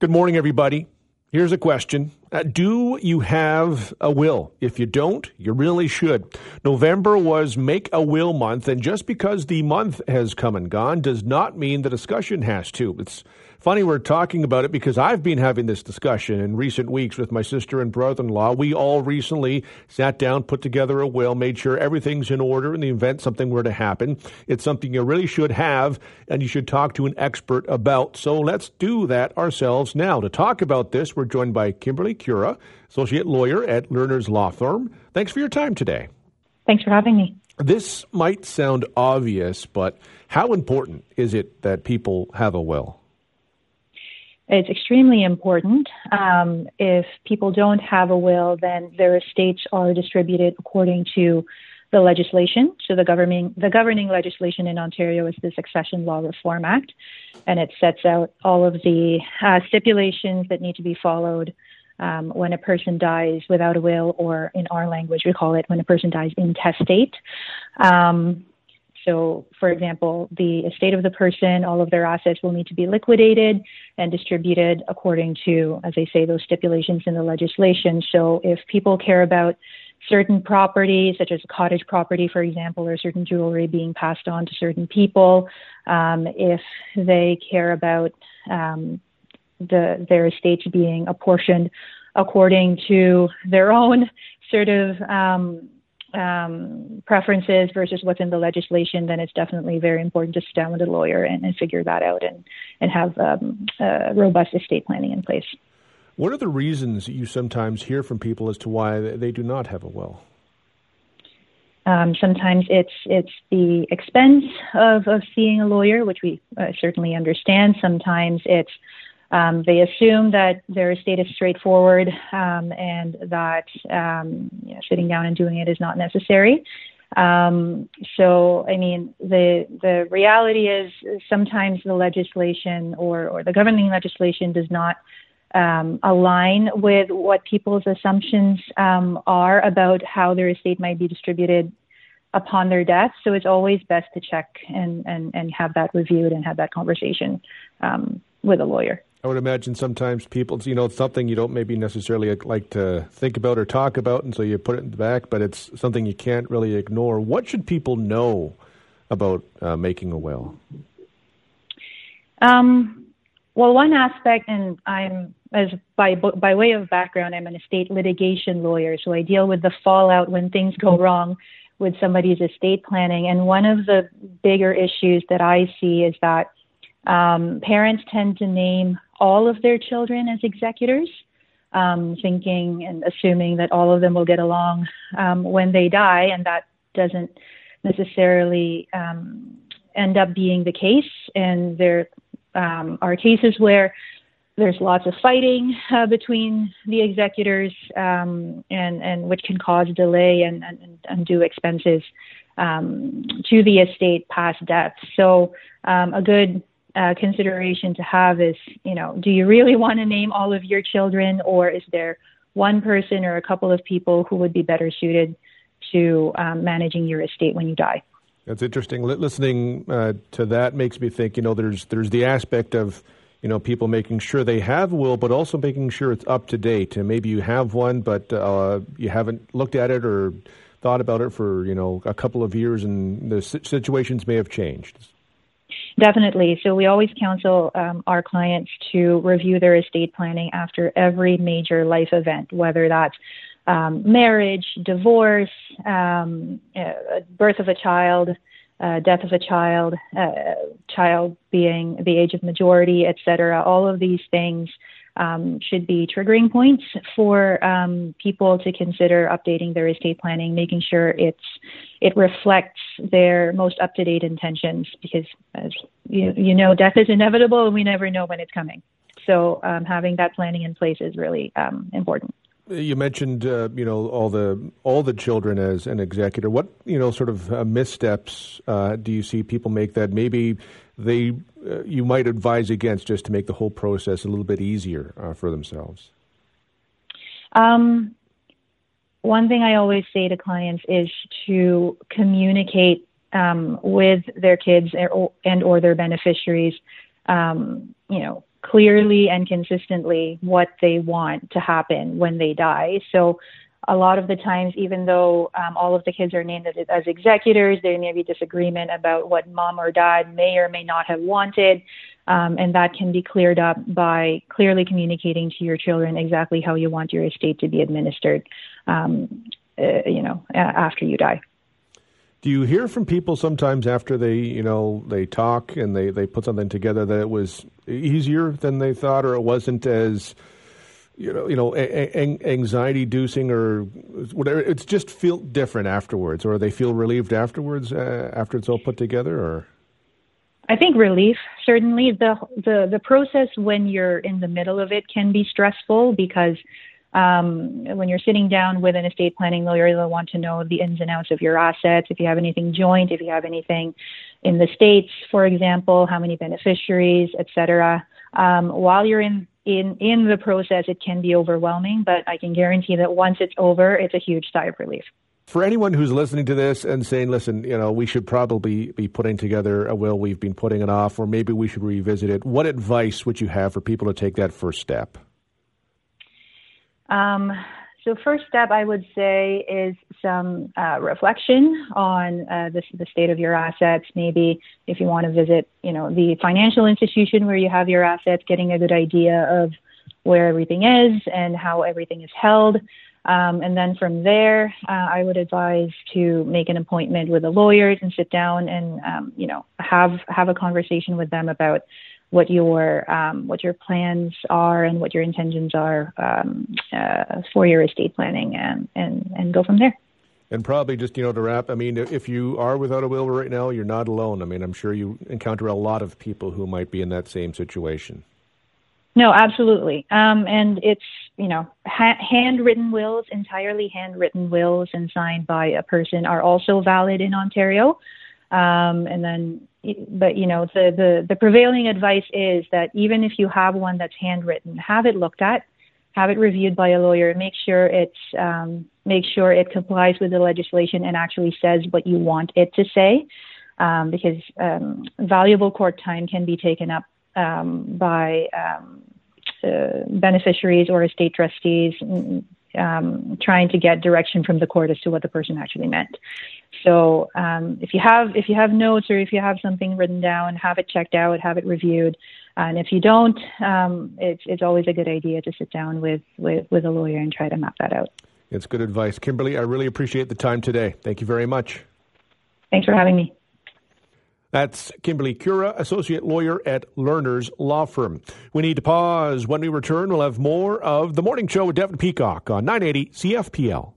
Good morning, everybody. Here's a question uh, Do you have a will? If you don't, you really should. November was Make a Will Month, and just because the month has come and gone does not mean the discussion has to. It's Funny we're talking about it because I've been having this discussion in recent weeks with my sister and brother in law. We all recently sat down, put together a will, made sure everything's in order in the event something were to happen. It's something you really should have and you should talk to an expert about. So let's do that ourselves now. To talk about this, we're joined by Kimberly Cura, associate lawyer at Lerners Law Firm. Thanks for your time today. Thanks for having me. This might sound obvious, but how important is it that people have a will? It's extremely important. Um, if people don't have a will, then their estates are distributed according to the legislation. So the governing the governing legislation in Ontario is the Succession Law Reform Act, and it sets out all of the uh, stipulations that need to be followed um, when a person dies without a will, or in our language we call it when a person dies intestate. Um, so, for example, the estate of the person, all of their assets will need to be liquidated and distributed according to, as I say, those stipulations in the legislation. So, if people care about certain property, such as a cottage property, for example, or certain jewelry being passed on to certain people, um, if they care about um, the, their estates being apportioned according to their own sort of um, um, preferences versus what's in the legislation, then it's definitely very important to sit down with a lawyer and, and figure that out and, and have um, robust estate planning in place. What are the reasons you sometimes hear from people as to why they do not have a will? Um, sometimes it's it's the expense of, of seeing a lawyer, which we uh, certainly understand. Sometimes it's um, they assume that their estate is straightforward um, and that um, you know, sitting down and doing it is not necessary. Um, so, I mean, the the reality is sometimes the legislation or, or the governing legislation does not um, align with what people's assumptions um, are about how their estate might be distributed upon their death. So it's always best to check and, and, and have that reviewed and have that conversation um, with a lawyer. I would imagine sometimes people, you know, it's something you don't maybe necessarily like to think about or talk about, and so you put it in the back, but it's something you can't really ignore. What should people know about uh, making a will? Um, well, one aspect, and I'm as by by way of background, I'm an estate litigation lawyer, so I deal with the fallout when things go wrong with somebody's estate planning. And one of the bigger issues that I see is that um, parents tend to name all of their children as executors, um, thinking and assuming that all of them will get along um, when they die, and that doesn't necessarily um, end up being the case. And there um, are cases where there's lots of fighting uh, between the executors, um, and and which can cause delay and, and undue expenses um, to the estate past death. So um, a good uh, consideration to have is, you know, do you really want to name all of your children, or is there one person or a couple of people who would be better suited to um, managing your estate when you die? That's interesting. listening uh, to that makes me think. You know, there's there's the aspect of you know people making sure they have a will, but also making sure it's up to date. And maybe you have one, but uh, you haven't looked at it or thought about it for you know a couple of years, and the situations may have changed. Definitely. So we always counsel um, our clients to review their estate planning after every major life event, whether that's um, marriage, divorce, um, uh, birth of a child, uh, death of a child, uh, child being the age of majority, etc. All of these things um, should be triggering points for um, people to consider updating their estate planning, making sure it's it reflects their most up to date intentions. Because as you, you know, death is inevitable, and we never know when it's coming. So um, having that planning in place is really um, important. You mentioned, uh, you know, all the all the children as an executor. What you know, sort of uh, missteps uh, do you see people make that maybe they uh, you might advise against just to make the whole process a little bit easier uh, for themselves? Um, one thing I always say to clients is to communicate um, with their kids and or their beneficiaries, um, you know, clearly and consistently what they want to happen when they die. So a lot of the times, even though um, all of the kids are named as, executors, there may be disagreement about what mom or dad may or may not have wanted. Um, and that can be cleared up by clearly communicating to your children exactly how you want your estate to be administered, um, uh, you know, after you die. Do you hear from people sometimes after they, you know, they talk and they, they put something together that it was easier than they thought, or it wasn't as, you know, you know, anxiety inducing or whatever? It's just feel different afterwards, or they feel relieved afterwards uh, after it's all put together, or. I think relief certainly the the the process when you're in the middle of it can be stressful because um, when you're sitting down with an estate planning lawyer, they'll want to know the ins and outs of your assets. If you have anything joint, if you have anything in the states, for example, how many beneficiaries, etc. Um, while you're in in in the process, it can be overwhelming, but I can guarantee that once it's over, it's a huge sigh of relief. For anyone who's listening to this and saying, "Listen, you know, we should probably be putting together a will. We've been putting it off, or maybe we should revisit it." What advice would you have for people to take that first step? Um, so, first step I would say is some uh, reflection on uh, the, the, state of your assets. Maybe if you want to visit, you know, the financial institution where you have your assets, getting a good idea of where everything is and how everything is held. Um, and then from there, uh, I would advise to make an appointment with a lawyer and sit down and, um, you know, have have a conversation with them about what your um, what your plans are and what your intentions are um, uh, for your estate planning, and, and and go from there. And probably just you know to wrap, I mean, if you are without a will right now, you're not alone. I mean, I'm sure you encounter a lot of people who might be in that same situation. No, absolutely. Um, and it's you know ha- handwritten wills, entirely handwritten wills, and signed by a person are also valid in Ontario. Um, and then but you know the, the the prevailing advice is that even if you have one that's handwritten have it looked at have it reviewed by a lawyer make sure it's um, make sure it complies with the legislation and actually says what you want it to say um, because um, valuable court time can be taken up um, by um, uh, beneficiaries or estate trustees um, trying to get direction from the court as to what the person actually meant. So um, if you have if you have notes or if you have something written down, have it checked out, have it reviewed. And if you don't, um, it's it's always a good idea to sit down with, with with a lawyer and try to map that out. It's good advice, Kimberly. I really appreciate the time today. Thank you very much. Thanks for having me. That's Kimberly Cura, associate lawyer at Lerners Law Firm. We need to pause. When we return, we'll have more of the morning show with Devon Peacock on 980 CFPL.